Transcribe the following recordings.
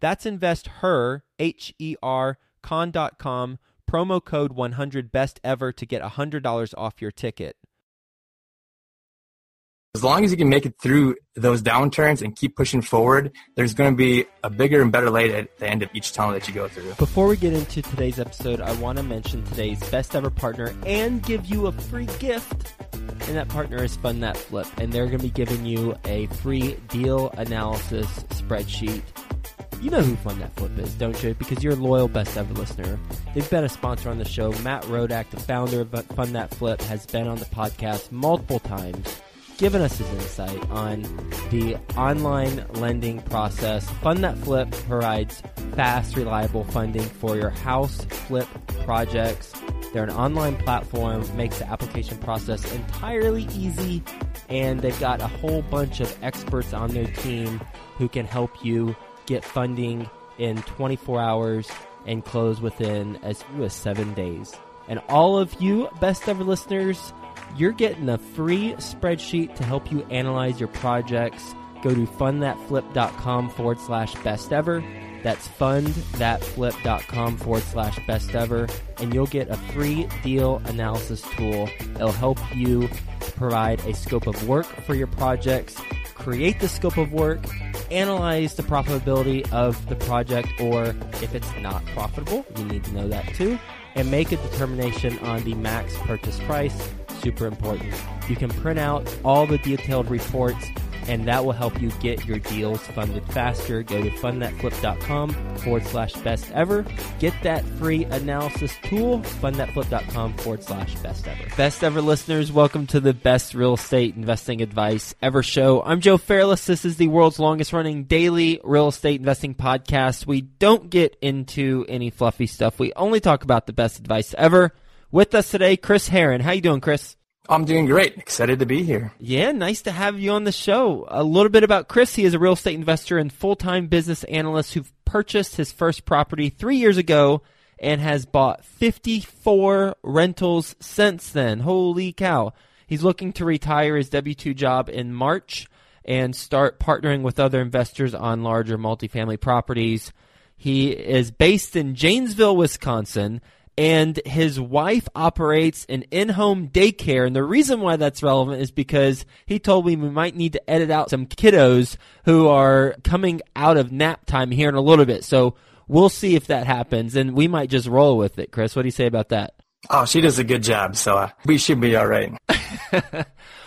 That's investher, H E R, con.com promo code 100 best ever to get $100 off your ticket. As long as you can make it through those downturns and keep pushing forward, there's going to be a bigger and better light at the end of each tunnel that you go through. Before we get into today's episode, I want to mention today's best ever partner and give you a free gift. And that partner is Fund That Flip, and they're going to be giving you a free deal analysis spreadsheet you know who Fund That Flip is, don't you? Because you're a loyal best ever listener. They've been a sponsor on the show. Matt Rodak, the founder of Fund That Flip, has been on the podcast multiple times, given us his insight on the online lending process. Fund That Flip provides fast, reliable funding for your house flip projects. They're an online platform, makes the application process entirely easy, and they've got a whole bunch of experts on their team who can help you get funding in 24 hours and close within as few as seven days. And all of you best ever listeners, you're getting a free spreadsheet to help you analyze your projects. Go to fundthatflip.com forward slash best ever. That's fundthatflip.com forward slash best ever. And you'll get a free deal analysis tool. It'll help you provide a scope of work for your projects, create the scope of work, analyze the profitability of the project, or if it's not profitable, you need to know that too, and make a determination on the max purchase price. Super important. You can print out all the detailed reports and that will help you get your deals funded faster. Go to fundthatflip.com forward slash best ever. Get that free analysis tool, fundthatflip.com forward slash best ever. Best ever listeners, welcome to the best real estate investing advice ever show. I'm Joe Fairless. This is the world's longest running daily real estate investing podcast. We don't get into any fluffy stuff. We only talk about the best advice ever. With us today, Chris Heeren. How you doing, Chris? I'm doing great. Excited to be here. Yeah, nice to have you on the show. A little bit about Chris. He is a real estate investor and full time business analyst who purchased his first property three years ago and has bought 54 rentals since then. Holy cow. He's looking to retire his W 2 job in March and start partnering with other investors on larger multifamily properties. He is based in Janesville, Wisconsin and his wife operates an in-home daycare. And the reason why that's relevant is because he told me we might need to edit out some kiddos who are coming out of nap time here in a little bit. So we'll see if that happens, and we might just roll with it. Chris, what do you say about that? Oh, she does a good job, so uh, we should be all right.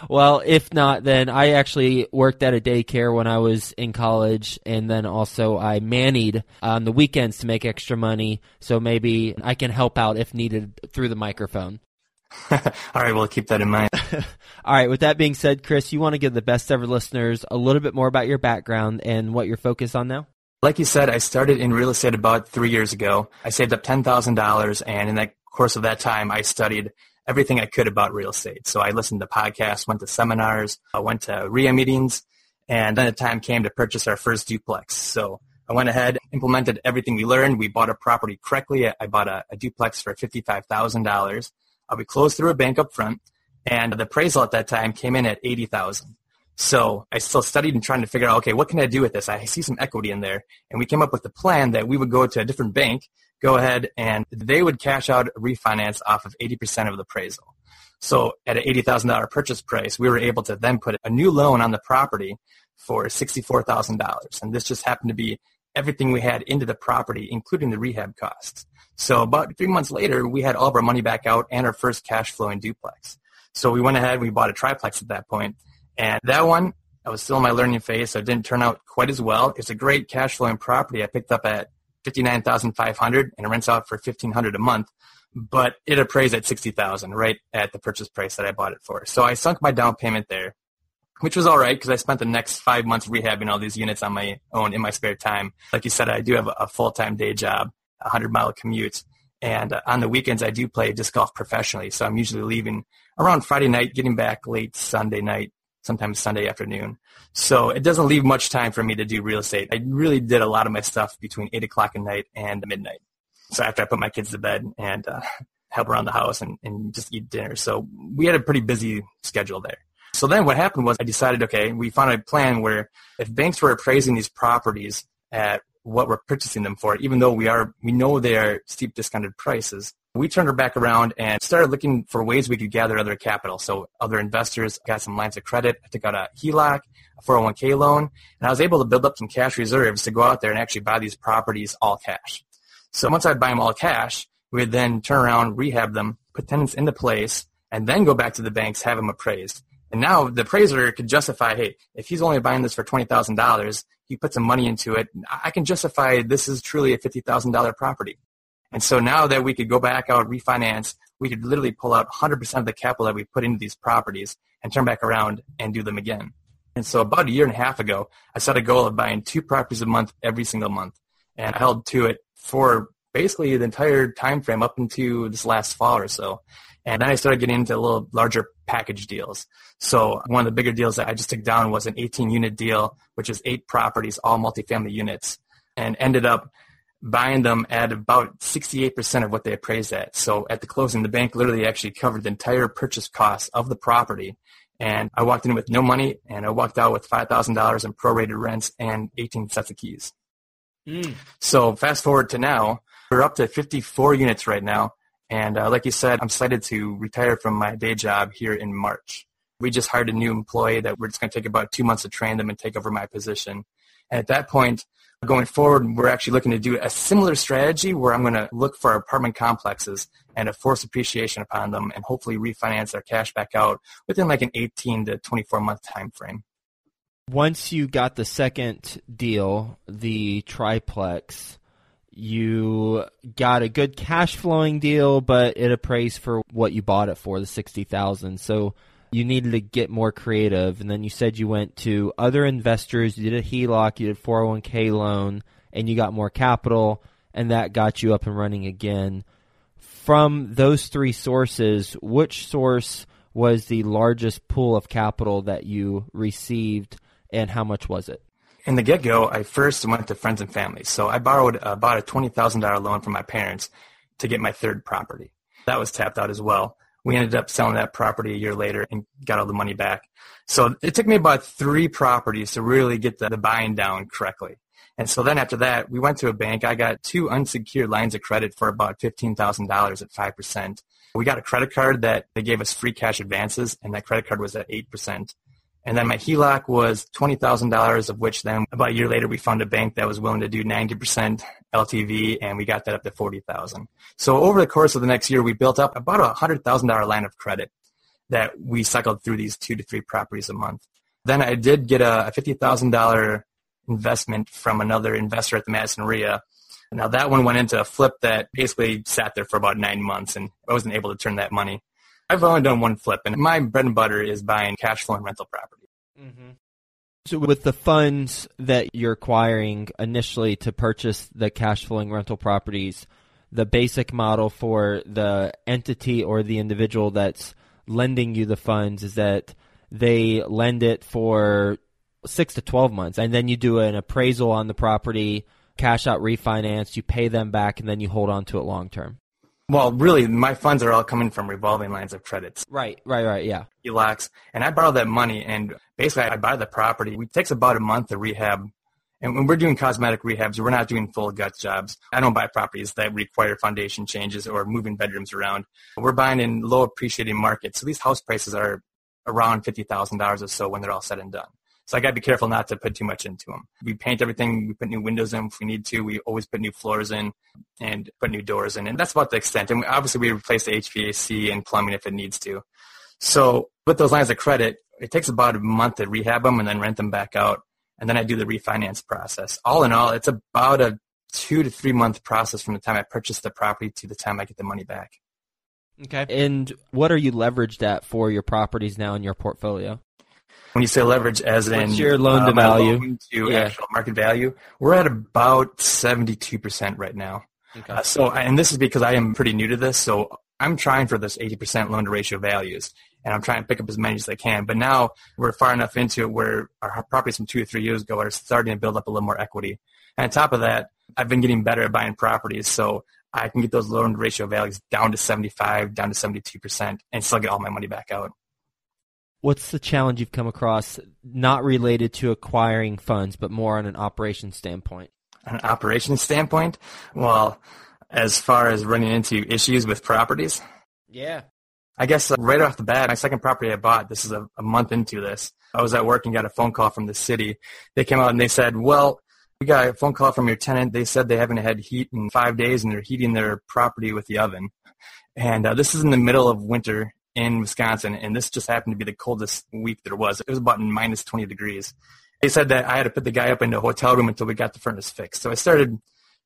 well, if not, then I actually worked at a daycare when I was in college, and then also I mannied on the weekends to make extra money. So maybe I can help out if needed through the microphone. all right, we'll keep that in mind. all right, with that being said, Chris, you want to give the best ever listeners a little bit more about your background and what you're focused on now? Like you said, I started in real estate about three years ago. I saved up $10,000, and in that course of that time, I studied everything I could about real estate. So I listened to podcasts, went to seminars, I went to REIA meetings, and then the time came to purchase our first duplex. So I went ahead, implemented everything we learned. We bought a property correctly. I bought a, a duplex for $55,000. Uh, we closed through a bank up front, and the appraisal at that time came in at 80000 so I still studied and trying to figure out, okay, what can I do with this? I see some equity in there. And we came up with the plan that we would go to a different bank go ahead and they would cash out refinance off of 80% of the appraisal. So at an $80,000 purchase price, we were able to then put a new loan on the property for $64,000. And this just happened to be everything we had into the property, including the rehab costs. So about three months later, we had all of our money back out and our first cash flowing duplex. So we went ahead and we bought a triplex at that point. And that one, I was still in my learning phase, so it didn't turn out quite as well. It's a great cash flowing property. I picked up at 59500 and it rents out for 1500 a month but it appraised at 60000 right at the purchase price that I bought it for. So I sunk my down payment there, which was all right because I spent the next five months rehabbing all these units on my own in my spare time. Like you said, I do have a full-time day job, a 100-mile commute, and on the weekends I do play disc golf professionally. So I'm usually leaving around Friday night, getting back late Sunday night, sometimes Sunday afternoon. So it doesn't leave much time for me to do real estate. I really did a lot of my stuff between 8 o'clock at night and midnight. So after I put my kids to bed and uh, help around the house and, and just eat dinner. So we had a pretty busy schedule there. So then what happened was I decided, okay, we found a plan where if banks were appraising these properties at what we're purchasing them for, even though we are, we know they are steep discounted prices, we turned her back around and started looking for ways we could gather other capital. So other investors got some lines of credit. I took out a HELOC, a 401k loan, and I was able to build up some cash reserves to go out there and actually buy these properties all cash. So once I'd buy them all cash, we would then turn around, rehab them, put tenants into place, and then go back to the banks, have them appraised. And now the appraiser could justify, hey, if he's only buying this for $20,000, he put some money into it, I can justify this is truly a $50,000 property. And so now that we could go back out, refinance, we could literally pull out 100% of the capital that we put into these properties and turn back around and do them again. And so about a year and a half ago, I set a goal of buying two properties a month every single month. And I held to it for basically the entire time frame up into this last fall or so. And then I started getting into a little larger package deals. So one of the bigger deals that I just took down was an 18 unit deal, which is eight properties, all multifamily units, and ended up buying them at about 68% of what they appraised at. So at the closing, the bank literally actually covered the entire purchase cost of the property. And I walked in with no money and I walked out with $5,000 in prorated rents and 18 sets of keys. Mm. So fast forward to now, we're up to 54 units right now. And uh, like you said, I'm excited to retire from my day job here in March. We just hired a new employee that we're just going to take about two months to train them and take over my position. And at that point, going forward, we're actually looking to do a similar strategy where I'm going to look for apartment complexes and a force appreciation upon them and hopefully refinance our cash back out within like an 18 to 24 month time frame once you got the second deal, the triplex, you got a good cash flowing deal, but it appraised for what you bought it for, the sixty thousand. So you needed to get more creative, and then you said you went to other investors. You did a HELOC, you did 401k loan, and you got more capital, and that got you up and running again. From those three sources, which source was the largest pool of capital that you received? and how much was it? In the get-go, I first went to friends and family. So I borrowed uh, about a $20,000 loan from my parents to get my third property. That was tapped out as well. We ended up selling that property a year later and got all the money back. So it took me about three properties to really get the, the buying down correctly. And so then after that, we went to a bank. I got two unsecured lines of credit for about $15,000 at 5%. We got a credit card that they gave us free cash advances, and that credit card was at 8%. And then my HELOC was $20,000, of which then about a year later we found a bank that was willing to do 90% LTV, and we got that up to 40000 So over the course of the next year, we built up about a $100,000 line of credit that we cycled through these two to three properties a month. Then I did get a $50,000 investment from another investor at the Madison REIA. Now that one went into a flip that basically sat there for about nine months, and I wasn't able to turn that money. I've only done one flip, and my bread and butter is buying cash flow and rental property. Mm-hmm. So, with the funds that you're acquiring initially to purchase the cash flowing rental properties, the basic model for the entity or the individual that's lending you the funds is that they lend it for six to 12 months, and then you do an appraisal on the property, cash out refinance, you pay them back, and then you hold on to it long term. Well, really, my funds are all coming from revolving lines of credits. Right, right, right, yeah. HELOCs. And I borrow that money, and basically I buy the property. It takes about a month to rehab. And when we're doing cosmetic rehabs, we're not doing full gut jobs. I don't buy properties that require foundation changes or moving bedrooms around. We're buying in low appreciating markets. So these house prices are around $50,000 or so when they're all said and done. So I got to be careful not to put too much into them. We paint everything. We put new windows in if we need to. We always put new floors in and put new doors in. And that's about the extent. And obviously we replace the HVAC and plumbing if it needs to. So with those lines of credit, it takes about a month to rehab them and then rent them back out. And then I do the refinance process. All in all, it's about a two to three month process from the time I purchase the property to the time I get the money back. Okay. And what are you leveraged at for your properties now in your portfolio? When you say leverage, as What's in your loan to uh, my value? loan to Yeah. actual market value, we're at about seventy-two percent right now. Okay. Uh, so, and this is because I am pretty new to this, so I'm trying for this eighty percent loan to ratio values, and I'm trying to pick up as many as I can. But now we're far enough into it where our properties from two or three years ago are starting to build up a little more equity. And on top of that, I've been getting better at buying properties, so I can get those loan to ratio values down to seventy-five, down to seventy-two percent, and still get all my money back out. What's the challenge you've come across not related to acquiring funds, but more on an operations standpoint? on an operations standpoint, well, as far as running into issues with properties, Yeah. I guess uh, right off the bat, my second property I bought, this is a, a month into this, I was at work and got a phone call from the city. They came out and they said, well, we got a phone call from your tenant. They said they haven't had heat in five days and they're heating their property with the oven. And uh, this is in the middle of winter in Wisconsin, and this just happened to be the coldest week there was. It was about minus 20 degrees. They said that I had to put the guy up in a hotel room until we got the furnace fixed. So I started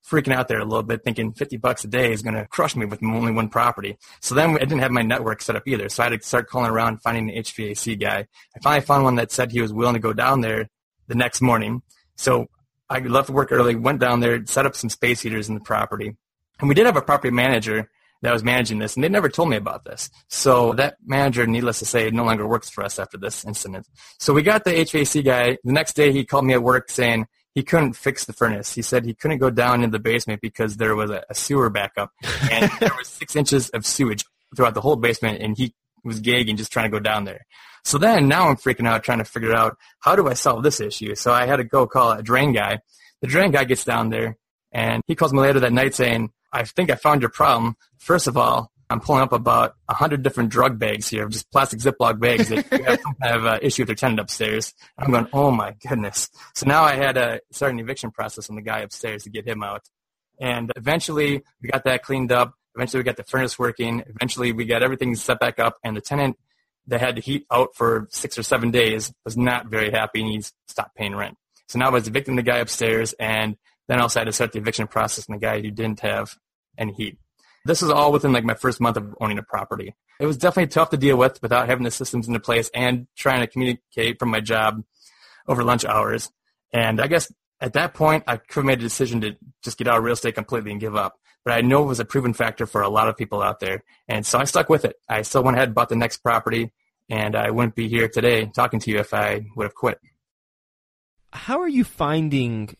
freaking out there a little bit, thinking 50 bucks a day is going to crush me with only one property. So then I didn't have my network set up either. So I had to start calling around, finding an HVAC guy. I finally found one that said he was willing to go down there the next morning. So I left work early, went down there, set up some space heaters in the property. And we did have a property manager that was managing this, and they never told me about this. So that manager, needless to say, no longer works for us after this incident. So we got the HVAC guy. The next day, he called me at work saying he couldn't fix the furnace. He said he couldn't go down in the basement because there was a, a sewer backup, and there was six inches of sewage throughout the whole basement, and he was gagging just trying to go down there. So then now I'm freaking out trying to figure out how do I solve this issue. So I had to go call a drain guy. The drain guy gets down there and he calls me later that night saying, I think I found your problem. First of all, I'm pulling up about a hundred different drug bags here, just plastic Ziploc bags that have some kind of uh, issue with their tenant upstairs. I'm going, oh my goodness. So now I had to start an eviction process on the guy upstairs to get him out. And eventually we got that cleaned up. Eventually we got the furnace working. Eventually we got everything set back up and the tenant that had the heat out for six or seven days was not very happy and he stopped paying rent. So now I was evicting the guy upstairs and then I also had to start the eviction process on the guy who didn't have any heat. This is all within like my first month of owning a property. It was definitely tough to deal with without having the systems into place and trying to communicate from my job over lunch hours. And I guess at that point, I could have made a decision to just get out of real estate completely and give up. But I know it was a proven factor for a lot of people out there. And so I stuck with it. I still went ahead and bought the next property and I wouldn't be here today talking to you if I would have quit. How are you finding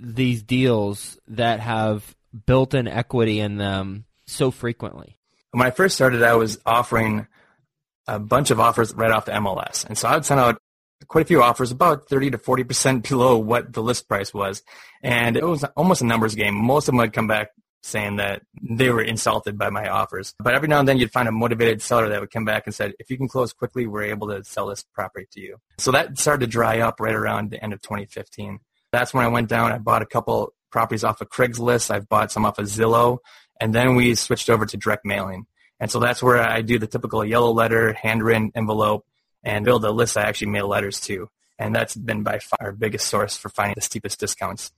these deals that have built-in equity in them so frequently? When I first started, I was offering a bunch of offers right off the MLS. And so I would send out quite a few offers, about 30 to 40% below what the list price was. And it was almost a numbers game. Most of them would come back saying that they were insulted by my offers. But every now and then you'd find a motivated seller that would come back and said, if you can close quickly, we're able to sell this property to you. So that started to dry up right around the end of 2015. That's when I went down. I bought a couple properties off of Craigslist. I've bought some off of Zillow. And then we switched over to direct mailing. And so that's where I do the typical yellow letter, handwritten envelope, and build a list I actually mail letters to. And that's been by far our biggest source for finding the steepest discounts.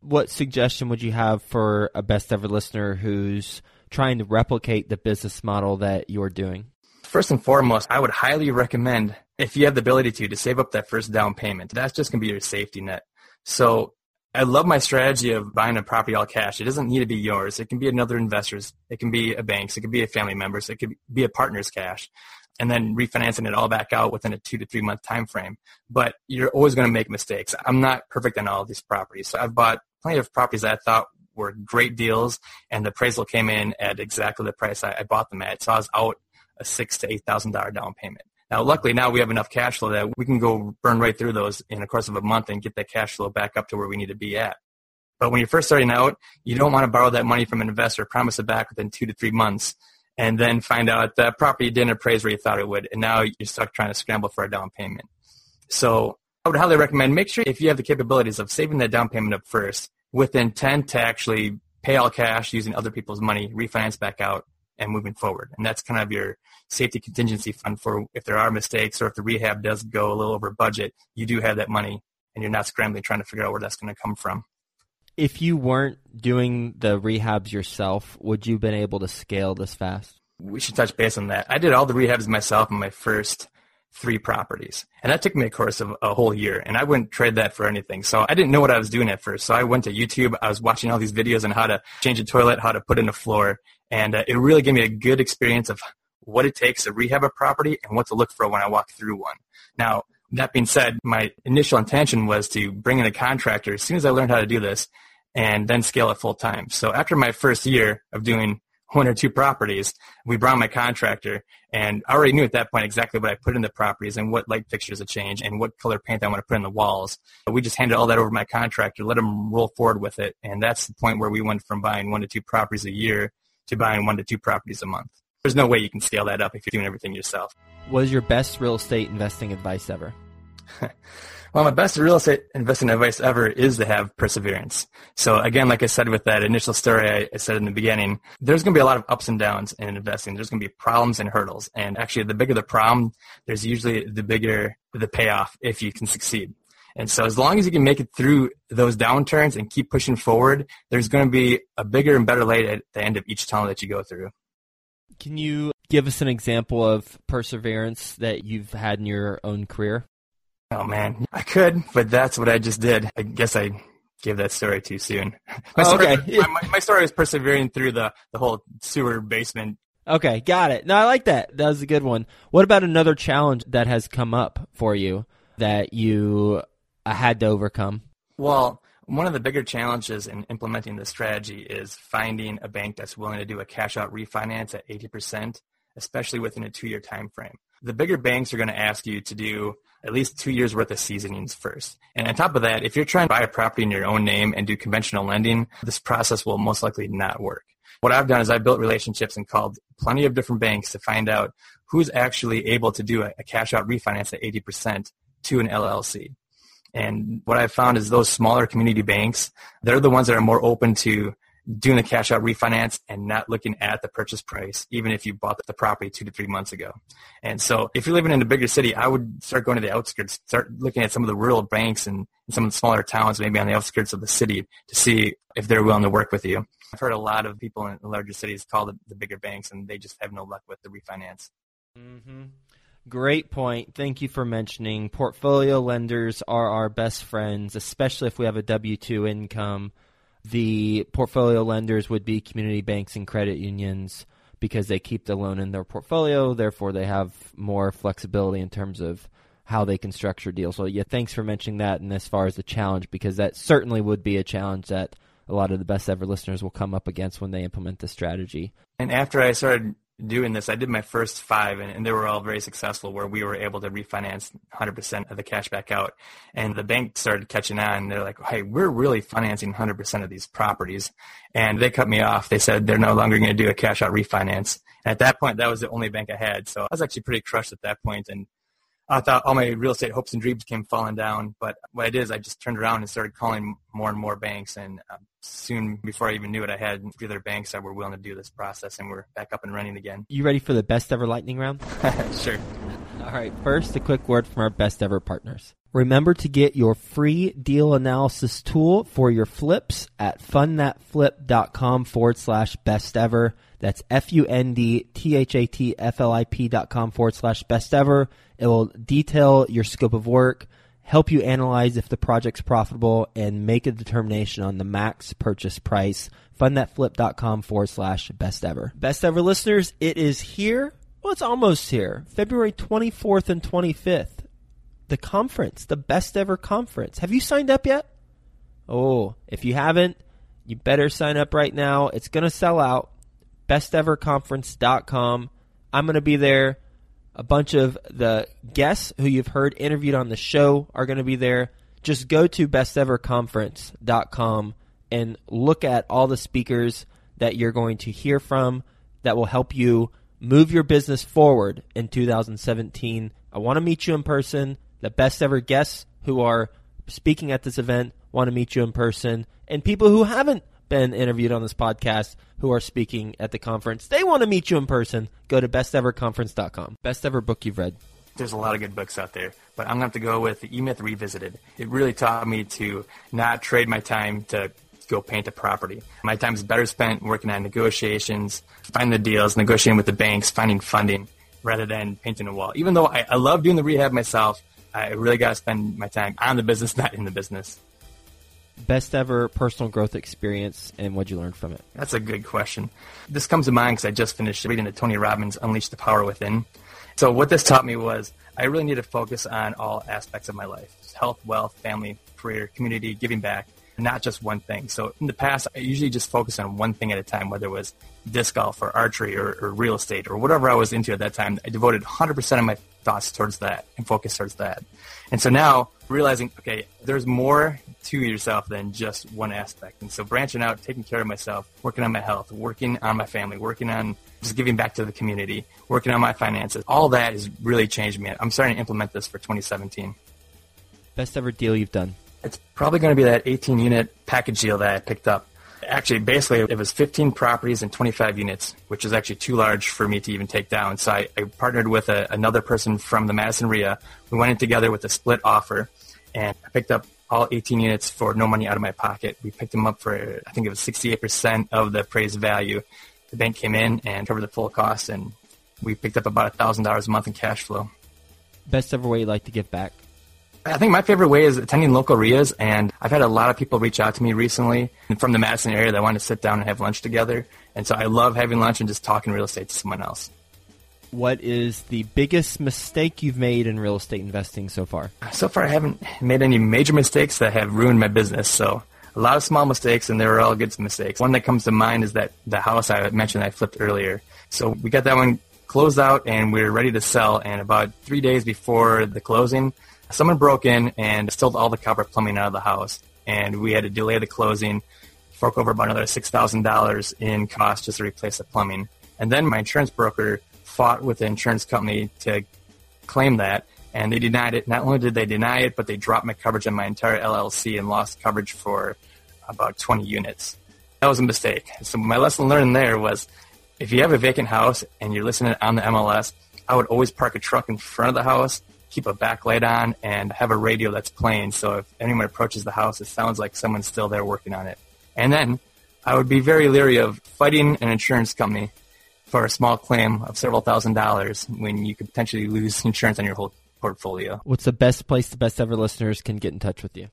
What suggestion would you have for a best ever listener who's trying to replicate the business model that you're doing? First and foremost, I would highly recommend, if you have the ability to, to save up that first down payment. That's just going to be your safety net. So I love my strategy of buying a property all cash. It doesn't need to be yours. It can be another investor's. It can be a bank's. It could be a family member's. It could be a partner's cash. And then refinancing it all back out within a two to three month time frame. But you're always going to make mistakes. I'm not perfect on all of these properties. So I've bought plenty of properties that I thought were great deals and the appraisal came in at exactly the price I, I bought them at. So I was out a six to eight thousand dollar down payment. Now, luckily, now we have enough cash flow that we can go burn right through those in the course of a month and get that cash flow back up to where we need to be at. But when you're first starting out, you don't want to borrow that money from an investor, promise it back within two to three months, and then find out that property didn't appraise where you thought it would, and now you're stuck trying to scramble for a down payment. So I would highly recommend make sure if you have the capabilities of saving that down payment up first with intent to actually pay all cash using other people's money, refinance back out, and moving forward. And that's kind of your safety contingency fund for if there are mistakes or if the rehab does go a little over budget, you do have that money and you're not scrambling trying to figure out where that's going to come from. If you weren't doing the rehabs yourself, would you have been able to scale this fast? We should touch base on that. I did all the rehabs myself in my first three properties. And that took me a course of a whole year and I wouldn't trade that for anything. So I didn't know what I was doing at first. So I went to YouTube. I was watching all these videos on how to change a toilet, how to put in a floor. And uh, it really gave me a good experience of what it takes to rehab a property and what to look for when I walk through one. Now, that being said, my initial intention was to bring in a contractor as soon as I learned how to do this and then scale it full time. So after my first year of doing one or two properties, we brought my contractor and I already knew at that point exactly what I put in the properties and what light fixtures to change and what color paint I want to put in the walls. We just handed all that over to my contractor, let him roll forward with it. And that's the point where we went from buying one to two properties a year to buying one to two properties a month. There's no way you can scale that up if you're doing everything yourself. What is your best real estate investing advice ever? Well, my best real estate investing advice ever is to have perseverance. So again, like I said with that initial story I, I said in the beginning, there's going to be a lot of ups and downs in investing. There's going to be problems and hurdles. And actually, the bigger the problem, there's usually the bigger the payoff if you can succeed. And so as long as you can make it through those downturns and keep pushing forward, there's going to be a bigger and better light at the end of each tunnel that you go through. Can you give us an example of perseverance that you've had in your own career? Oh man, I could, but that's what I just did. I guess I gave that story too soon. My oh, story, okay. my, my, story was persevering through the, the whole sewer basement. Okay, got it. No, I like that. That was a good one. What about another challenge that has come up for you that you uh, had to overcome? Well, one of the bigger challenges in implementing this strategy is finding a bank that's willing to do a cash out refinance at 80%, especially within a two-year time frame. The bigger banks are going to ask you to do at least two years worth of seasonings first. And on top of that, if you're trying to buy a property in your own name and do conventional lending, this process will most likely not work. What I've done is I've built relationships and called plenty of different banks to find out who's actually able to do a, a cash out refinance at 80% to an LLC. And what I've found is those smaller community banks, they're the ones that are more open to doing the cash out refinance and not looking at the purchase price, even if you bought the property two to three months ago. And so if you're living in a bigger city, I would start going to the outskirts, start looking at some of the rural banks and some of the smaller towns, maybe on the outskirts of the city to see if they're willing to work with you. I've heard a lot of people in larger cities call the, the bigger banks and they just have no luck with the refinance. Mm-hmm. Great point. Thank you for mentioning portfolio lenders are our best friends, especially if we have a W 2 income the portfolio lenders would be community banks and credit unions because they keep the loan in their portfolio. Therefore, they have more flexibility in terms of how they can structure deals. So, yeah, thanks for mentioning that. And as far as the challenge, because that certainly would be a challenge that a lot of the best ever listeners will come up against when they implement the strategy. And after I started doing this, I did my first five, and, and, they were all very successful. Where we were able to refinance 100% of the cash back out, and the bank started catching on. They're like, "Hey, we're really financing 100% of these properties," and they cut me off. They said they're no longer going to do a cash out refinance. And at that point, that was the only bank I had, so I was actually pretty crushed at that point, and I thought all my real estate hopes and dreams came falling down. But what I did is I just turned around and started calling more and more banks. And uh, soon, before I even knew it, I had three other banks that were willing to do this process, and we're back up and running again. You ready for the best ever lightning round? sure. All right. First, a quick word from our best ever partners. Remember to get your free deal analysis tool for your flips at fundthatflip.com forward slash best ever. That's F U N D T H A T F L I P dot com forward slash best ever. It will detail your scope of work, help you analyze if the project's profitable, and make a determination on the max purchase price. Fundthatflip.com forward slash best ever. Best ever listeners, it is here. Well, it's almost here. February 24th and 25th. The conference, the best ever conference. Have you signed up yet? Oh, if you haven't, you better sign up right now. It's going to sell out. Besteverconference.com. I'm going to be there. A bunch of the guests who you've heard interviewed on the show are going to be there. Just go to besteverconference.com and look at all the speakers that you're going to hear from that will help you move your business forward in 2017. I want to meet you in person. The best ever guests who are speaking at this event want to meet you in person, and people who haven't been interviewed on this podcast who are speaking at the conference, they want to meet you in person, go to besteverconference.com. Best ever book you've read. There's a lot of good books out there, but I'm going to have to go with the E-Myth Revisited. It really taught me to not trade my time to go paint a property. My time is better spent working on negotiations, finding the deals, negotiating with the banks, finding funding, rather than painting a wall. Even though I, I love doing the rehab myself, I really got to spend my time on the business, not in the business. Best ever personal growth experience, and what'd you learn from it? That's a good question. This comes to mind because I just finished reading the Tony Robbins Unleash the Power Within. So what this taught me was I really need to focus on all aspects of my life: health, wealth, family, career, community, giving back, not just one thing. So in the past, I usually just focused on one thing at a time, whether it was disc golf or archery or, or real estate or whatever I was into at that time. I devoted 100% of my thoughts towards that and focus towards that. And so now realizing, okay, there's more to yourself than just one aspect. And so branching out, taking care of myself, working on my health, working on my family, working on just giving back to the community, working on my finances, all that has really changed me. I'm starting to implement this for 2017. Best ever deal you've done? It's probably going to be that 18 unit package deal that I picked up. Actually, basically, it was 15 properties and 25 units, which is actually too large for me to even take down. So I, I partnered with a, another person from the Madison REIA. We went in together with a split offer, and I picked up all 18 units for no money out of my pocket. We picked them up for, I think it was 68% of the appraised value. The bank came in and covered the full cost, and we picked up about $1,000 a month in cash flow. Best ever way you like to give back? I think my favorite way is attending local REIAs, and I've had a lot of people reach out to me recently from the Madison area that want to sit down and have lunch together. And so I love having lunch and just talking real estate to someone else. What is the biggest mistake you've made in real estate investing so far? So far, I haven't made any major mistakes that have ruined my business. So a lot of small mistakes, and they were all good mistakes. One that comes to mind is that the house I mentioned I flipped earlier. So we got that one closed out, and we were ready to sell. And about three days before the closing, someone broke in and stole all the copper plumbing out of the house, and we had to delay the closing, fork over about another six thousand dollars in cost just to replace the plumbing. And then my insurance broker fought with the insurance company to claim that, and they denied it. Not only did they deny it, but they dropped my coverage on my entire LLC and lost coverage for about 20 units. That was a mistake. So my lesson learned there was if you have a vacant house and you're listening on the MLS, I would always park a truck in front of the house keep a backlight on, and have a radio that's playing. So if anyone approaches the house, it sounds like someone's still there working on it. And then I would be very leery of fighting an insurance company for a small claim of several thousand dollars when you could potentially lose insurance on your whole portfolio. What's the best place the best ever listeners can get in touch with you?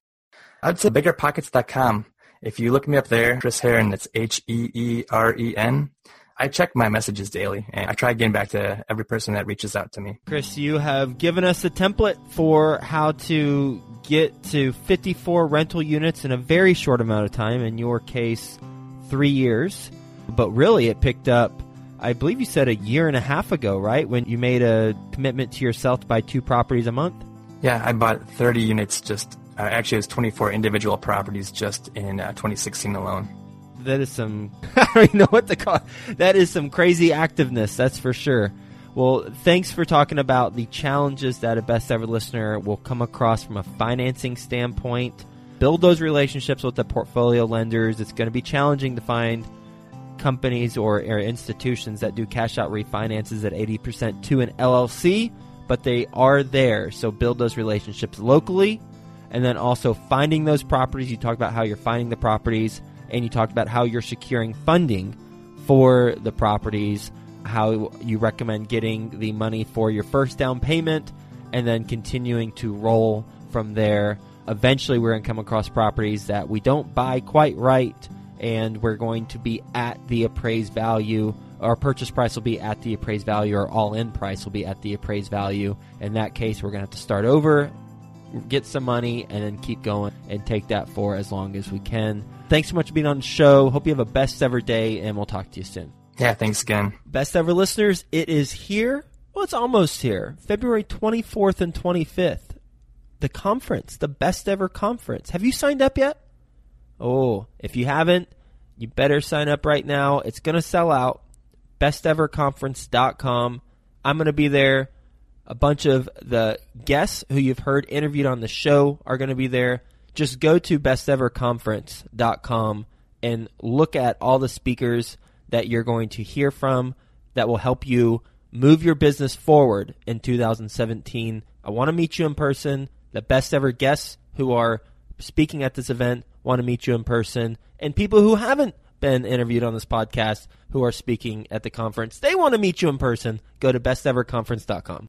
I'd say biggerpockets.com. If you look me up there, Chris Heeren, that's H E E R E N. I check my messages daily, and I try getting back to every person that reaches out to me. Chris, you have given us a template for how to get to 54 rental units in a very short amount of time. In your case, three years. But really, it picked up, I believe you said a year and a half ago, right? When you made a commitment to yourself to buy two properties a month? Yeah, I bought 30 units just, uh, actually, it was 24 individual properties just in uh, 2016 alone that is some I don't even know what to call. That is some crazy activeness. That's for sure. Well, thanks for talking about the challenges that a best ever listener will come across from a financing standpoint. Build those relationships with the portfolio lenders. It's going to be challenging to find companies or, or institutions that do cash out refinances at 80% to an LLC, but they are there. So build those relationships locally and then also finding those properties. You talk about how you're finding the properties and you talked about how you're securing funding for the properties, how you recommend getting the money for your first down payment, and then continuing to roll from there. Eventually, we're going to come across properties that we don't buy quite right, and we're going to be at the appraised value. Our purchase price will be at the appraised value, or all in price will be at the appraised value. In that case, we're going to have to start over, get some money, and then keep going and take that for as long as we can. Thanks so much for being on the show. Hope you have a best ever day, and we'll talk to you soon. Yeah, thanks again. Best ever listeners, it is here. Well, it's almost here. February 24th and 25th. The conference, the best ever conference. Have you signed up yet? Oh, if you haven't, you better sign up right now. It's going to sell out. Besteverconference.com. I'm going to be there. A bunch of the guests who you've heard interviewed on the show are going to be there. Just go to besteverconference.com and look at all the speakers that you're going to hear from that will help you move your business forward in 2017. I want to meet you in person. The best ever guests who are speaking at this event want to meet you in person. And people who haven't been interviewed on this podcast who are speaking at the conference, they want to meet you in person. Go to besteverconference.com.